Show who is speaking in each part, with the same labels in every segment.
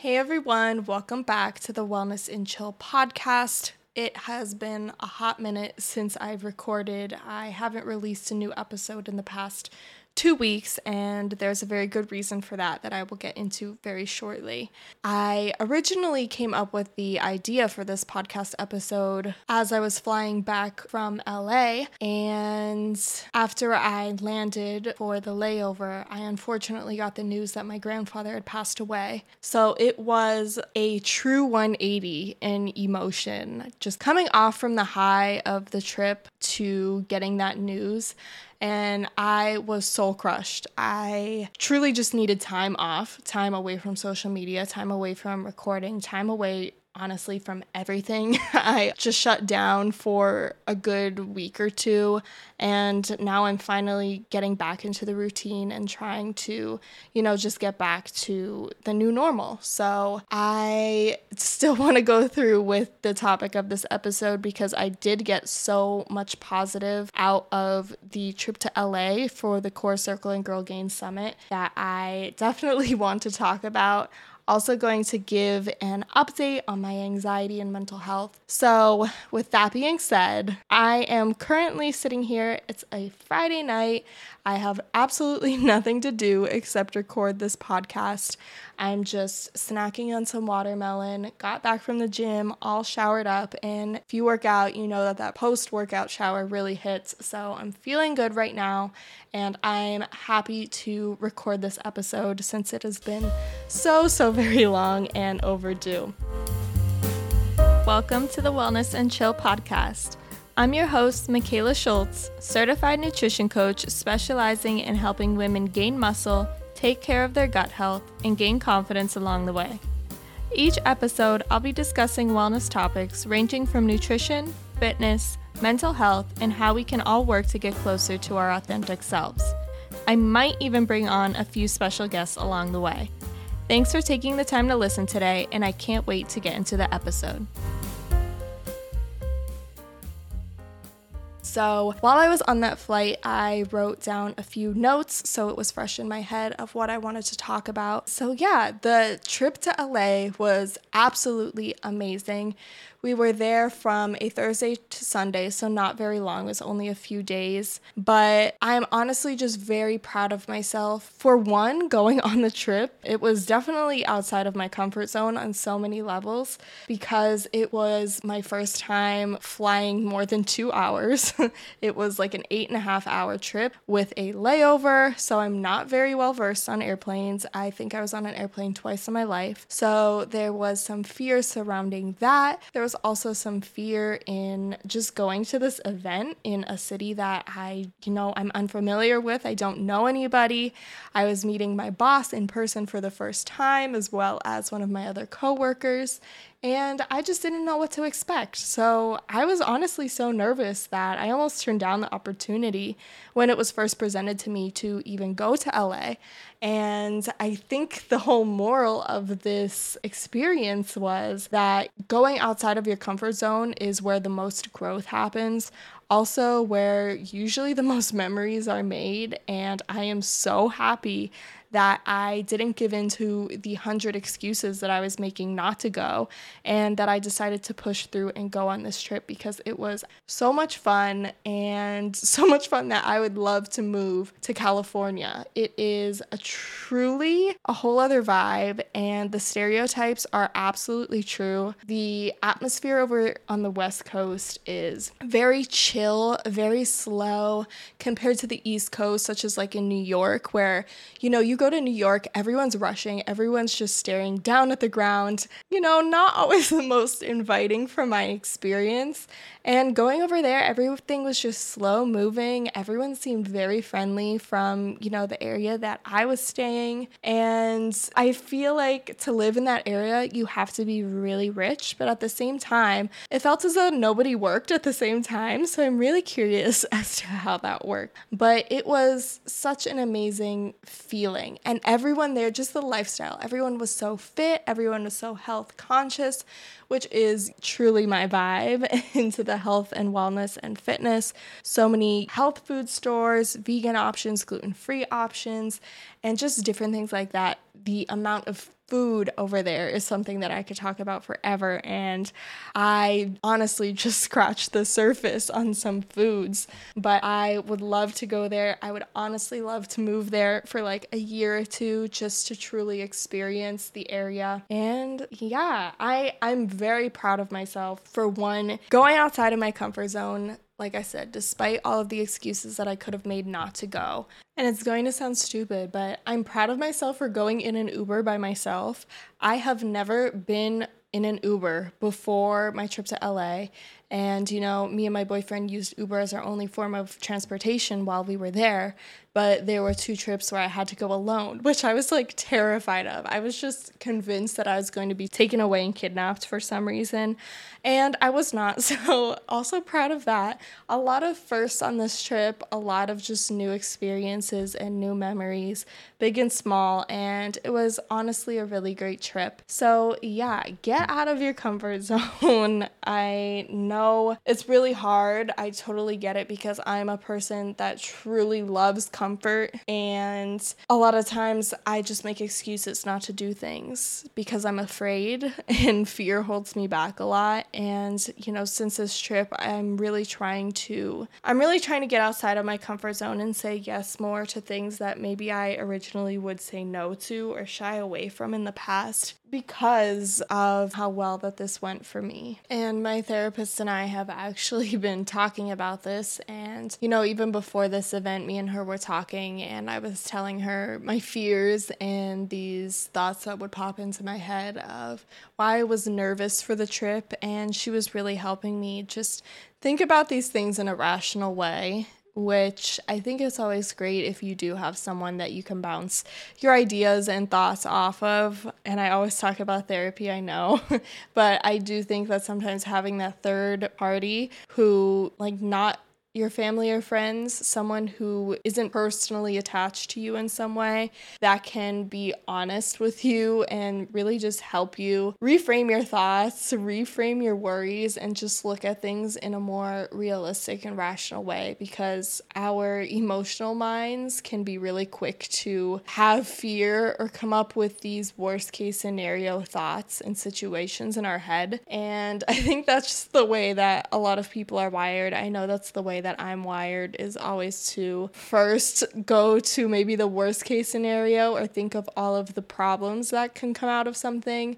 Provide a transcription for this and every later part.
Speaker 1: Hey everyone, welcome back to the Wellness and Chill podcast. It has been a hot minute since I've recorded. I haven't released a new episode in the past two weeks, and there's a very good reason for that that I will get into very shortly. I originally came up with the idea for this podcast episode as I was flying back from LA, and after I landed for the layover, I unfortunately got the news that my grandfather had passed away. So it was a true 180 in emotion, just coming off from the high of the trip to getting that news and I was soul crushed. I truly just needed time off, time away from social media, time away from recording, time away honestly from everything. I just shut down for a good week or two and now I'm finally getting back into the routine and trying to, you know, just get back to the new normal. So I still want to go through with the topic of this episode because I did get so much positive out of the trip to LA for the Core Circle and Girl Gain Summit that I definitely want to talk about also going to give an update on my anxiety and mental health. So, with that being said, I am currently sitting here. It's a Friday night. I have absolutely nothing to do except record this podcast. I'm just snacking on some watermelon, got back from the gym, all showered up. And if you work out, you know that that post workout shower really hits. So I'm feeling good right now. And I'm happy to record this episode since it has been so, so very long and overdue. Welcome to the Wellness and Chill podcast. I'm your host, Mikayla Schultz, certified nutrition coach specializing in helping women gain muscle, take care of their gut health, and gain confidence along the way. Each episode, I'll be discussing wellness topics ranging from nutrition, fitness, mental health, and how we can all work to get closer to our authentic selves. I might even bring on a few special guests along the way. Thanks for taking the time to listen today, and I can't wait to get into the episode. So while I was on that flight, I wrote down a few notes so it was fresh in my head of what I wanted to talk about. So, yeah, the trip to LA was absolutely amazing. We were there from a Thursday to Sunday, so not very long, it was only a few days. But I'm honestly just very proud of myself. For one, going on the trip, it was definitely outside of my comfort zone on so many levels because it was my first time flying more than two hours. it was like an eight and a half hour trip with a layover, so I'm not very well versed on airplanes. I think I was on an airplane twice in my life. So there was some fear surrounding that. There was also some fear in just going to this event in a city that I, you know, I'm unfamiliar with. I don't know anybody. I was meeting my boss in person for the first time, as well as one of my other coworkers and I just didn't know what to expect. So I was honestly so nervous that I almost turned down the opportunity when it was first presented to me to even go to LA. And I think the whole moral of this experience was that going outside of your comfort zone is where the most growth happens also where usually the most memories are made. And I am so happy that I didn't give in to the hundred excuses that I was making not to go, and that I decided to push through and go on this trip because it was so much fun and so much fun that I would love to move to California. It is a truly a whole other vibe, and the stereotypes are absolutely true. The atmosphere over on the West Coast is very chill, very slow compared to the East Coast, such as like in New York, where you know you go to New York, everyone's rushing, everyone's just staring down at the ground. You know, not always the most inviting from my experience. And going over there, everything was just slow moving. Everyone seemed very friendly from, you know, the area that I was staying. And I feel like to live in that area, you have to be really rich. But at the same time, it felt as though nobody worked at the same time. So I'm really curious as to how that worked. But it was such an amazing feeling. And everyone there, just the lifestyle, everyone was so fit, everyone was so health conscious which is truly my vibe into the health and wellness and fitness. So many health food stores, vegan options, gluten free options, and just different things like that. The amount of food over there is something that I could talk about forever. And I honestly just scratched the surface on some foods, but I would love to go there. I would honestly love to move there for like a year or two just to truly experience the area. And yeah, I, I'm very proud of myself for one, going outside of my comfort zone like I said, despite all of the excuses that I could have made not to go. And it's going to sound stupid, but I'm proud of myself for going in an Uber by myself. I have never been in an Uber before my trip to LA. And, you know, me and my boyfriend used Uber as our only form of transportation while we were there. But there were two trips where I had to go alone, which I was like terrified of. I was just convinced that I was going to be taken away and kidnapped for some reason. And I was not. So, also proud of that. A lot of firsts on this trip, a lot of just new experiences and new memories, big and small. And it was honestly a really great trip. So, yeah, get out of your comfort zone. I know know it's really hard. I totally get it because I'm a person that truly loves comfort. And a lot of times I just make excuses not to do things because I'm afraid and fear holds me back a lot. And, you know, since this trip, I'm really trying to, I'm really trying to get outside of my comfort zone and say yes more to things that maybe I originally would say no to or shy away from in the past because of how well that this went for me. And my therapist and I have actually been talking about this. And, you know, even before this event, me and her were talking, and I was telling her my fears and these thoughts that would pop into my head of why I was nervous for the trip. And she was really helping me just think about these things in a rational way which I think is always great if you do have someone that you can bounce your ideas and thoughts off of. And I always talk about therapy, I know, but I do think that sometimes having that third party who, like, not your family or friends, someone who isn't personally attached to you in some way, that can be honest with you and really just help you reframe your thoughts, reframe your worries, and just look at things in a more realistic and rational way because our emotional minds can be really quick to have fear or come up with these worst case scenario thoughts and situations in our head. And I think that's just the way that a lot of people are wired. I know that's the way that that I'm wired is always to first go to maybe the worst case scenario or think of all of the problems that can come out of something.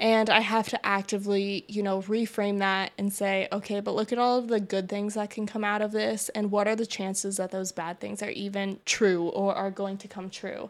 Speaker 1: And I have to actively, you know, reframe that and say, okay, but look at all of the good things that can come out of this. And what are the chances that those bad things are even true or are going to come true?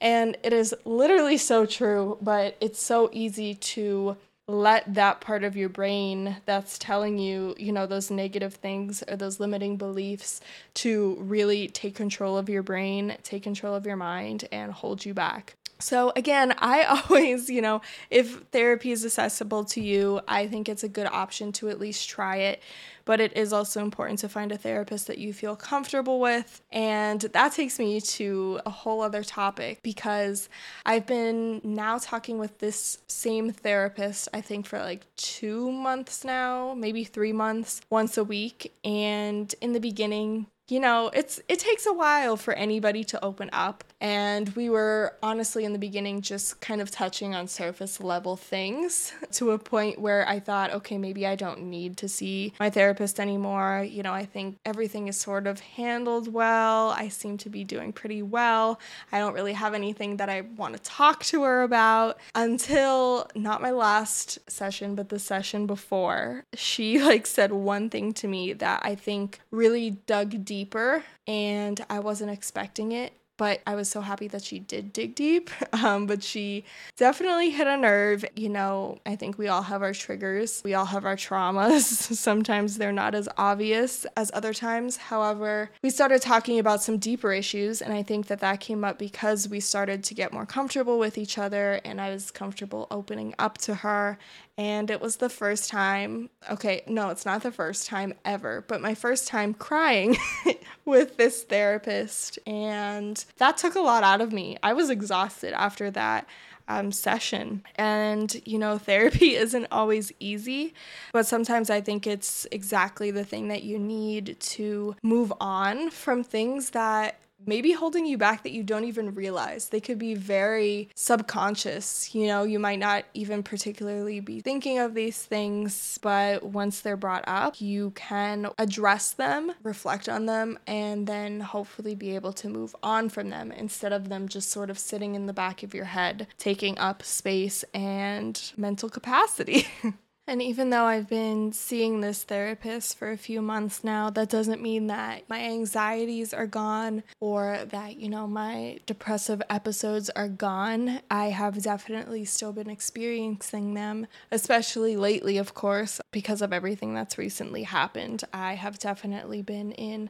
Speaker 1: And it is literally so true, but it's so easy to let that part of your brain that's telling you, you know, those negative things or those limiting beliefs to really take control of your brain, take control of your mind, and hold you back. So, again, I always, you know, if therapy is accessible to you, I think it's a good option to at least try it. But it is also important to find a therapist that you feel comfortable with. And that takes me to a whole other topic because I've been now talking with this same therapist, I think, for like two months now, maybe three months, once a week. And in the beginning, you know, it's it takes a while for anybody to open up and we were honestly in the beginning just kind of touching on surface level things to a point where I thought, okay, maybe I don't need to see my therapist anymore. You know, I think everything is sort of handled well. I seem to be doing pretty well. I don't really have anything that I want to talk to her about until not my last session, but the session before. She like said one thing to me that I think really dug deeper and I wasn't expecting it but I was so happy that she did dig deep. Um, but she definitely hit a nerve. You know, I think we all have our triggers, we all have our traumas. Sometimes they're not as obvious as other times. However, we started talking about some deeper issues, and I think that that came up because we started to get more comfortable with each other, and I was comfortable opening up to her. And it was the first time, okay, no, it's not the first time ever, but my first time crying with this therapist. And that took a lot out of me. I was exhausted after that. Um, session. And, you know, therapy isn't always easy, but sometimes I think it's exactly the thing that you need to move on from things that maybe holding you back that you don't even realize. They could be very subconscious. You know, you might not even particularly be thinking of these things, but once they're brought up, you can address them, reflect on them, and then hopefully be able to move on from them instead of them just sort of sitting in the back of your head, taking up space and mental capacity. And even though I've been seeing this therapist for a few months now, that doesn't mean that my anxieties are gone or that, you know, my depressive episodes are gone. I have definitely still been experiencing them, especially lately, of course, because of everything that's recently happened. I have definitely been in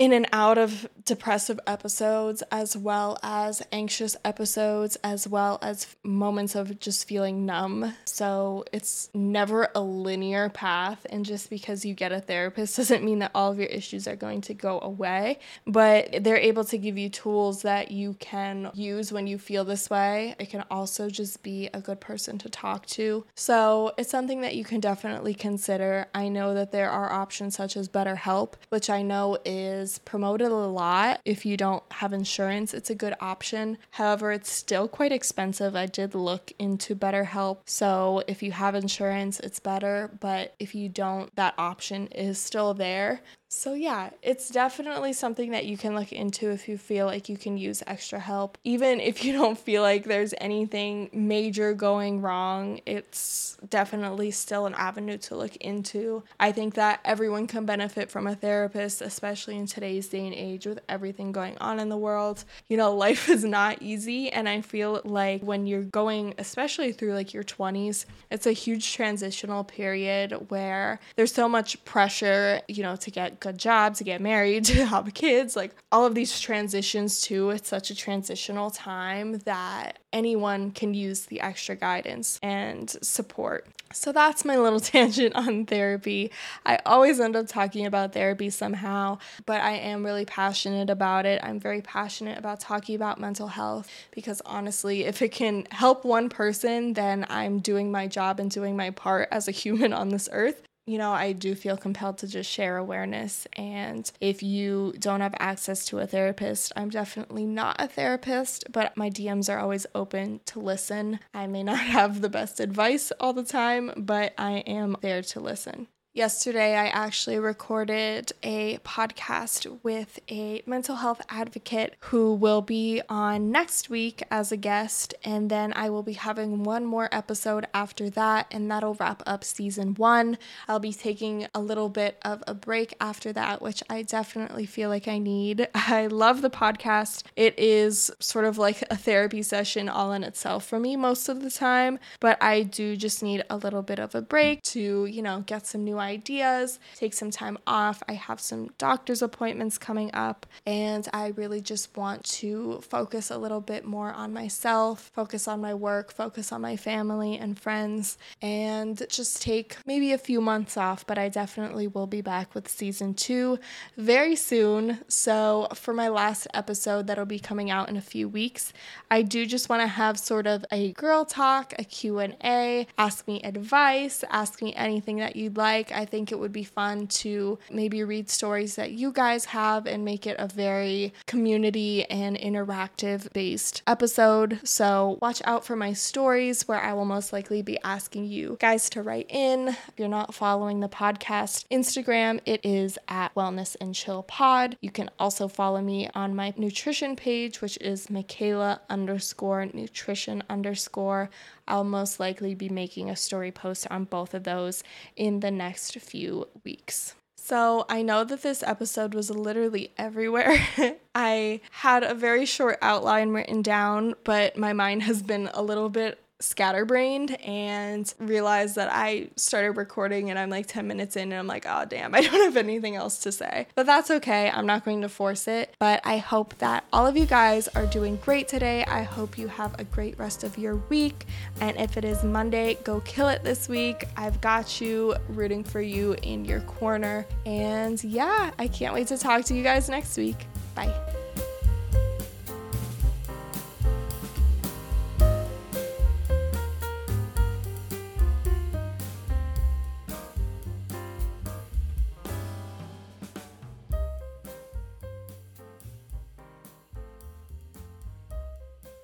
Speaker 1: in and out of depressive episodes, as well as anxious episodes, as well as moments of just feeling numb. So it's never a linear path. And just because you get a therapist doesn't mean that all of your issues are going to go away. But they're able to give you tools that you can use when you feel this way. It can also just be a good person to talk to. So it's something that you can definitely consider. I know that there are options such as BetterHelp, which I know is is promoted a lot. If you don't have insurance, it's a good option. However, it's still quite expensive. I did look into BetterHelp. So if you have insurance, it's better. But if you don't, that option is still there. So, yeah, it's definitely something that you can look into if you feel like you can use extra help. Even if you don't feel like there's anything major going wrong, it's definitely still an avenue to look into. I think that everyone can benefit from a therapist, especially in today's day and age with everything going on in the world. You know, life is not easy, and I feel like when you're going, especially through like your 20s, it's a huge transitional period where there's so much pressure, you know, to get good job, to get married, to have kids, like all of these transitions too. It's such a transitional time that anyone can use the extra guidance and support. So that's my little tangent on therapy. I always end up talking about therapy somehow, but I am really passionate about it. I'm very passionate about talking about mental health because honestly, if it can help one person, then I'm doing my job and doing my part as a human on this earth you know, I do feel compelled to just share awareness. And if you don't have access to a therapist, I'm definitely not a therapist, but my DMs are always open to listen. I may not have the best advice all the time, but I am there to listen. Yesterday, I actually recorded a podcast with a mental health advocate who will be on next week as a guest. And then I will be having one more episode after that, and that'll wrap up season one. I'll be taking a little bit of a break after that, which I definitely feel like I need. I love the podcast. It is sort of like a therapy session all in itself for me most of the time, but I do just need a little bit of a break to, you know, get some new ideas, take some time off. I have some doctor's appointments coming up, and I really just want to focus a little bit more on myself, focus on my work, focus on my family and friends, and just take maybe a few months off. But I definitely will be back with season two very soon. So, for my last episode that'll be coming out in a few weeks, I do just want to have sort of a girl talk, a Q&A, ask me advice, ask me anything that you'd like. I think it would be fun to maybe read stories that you guys have and make it a very community and interactive based episode. So watch out for my stories where I will most likely be asking you guys to write in. If you're not following the podcast Instagram, it is at Wellness and Chill Pod. You can also follow me on my nutrition page, which is Mikayla underscore nutrition underscore. I'll most likely be making a story post on both of those in the next few weeks. So, I know that this episode was literally everywhere. I had a very short outline written down, but my mind has been a little bit scatterbrained and realized that I started recording and I'm like 10 minutes in and I'm like, oh, damn, I don't have anything else to say. But that's okay. I'm not going to force it. But I hope that all of you guys are doing great today. I hope you have a great rest of your week. And if it is Monday, go kill it this week. I've got you rooting for you in your corner. And yeah, I can't wait to talk to you guys next week. Bye.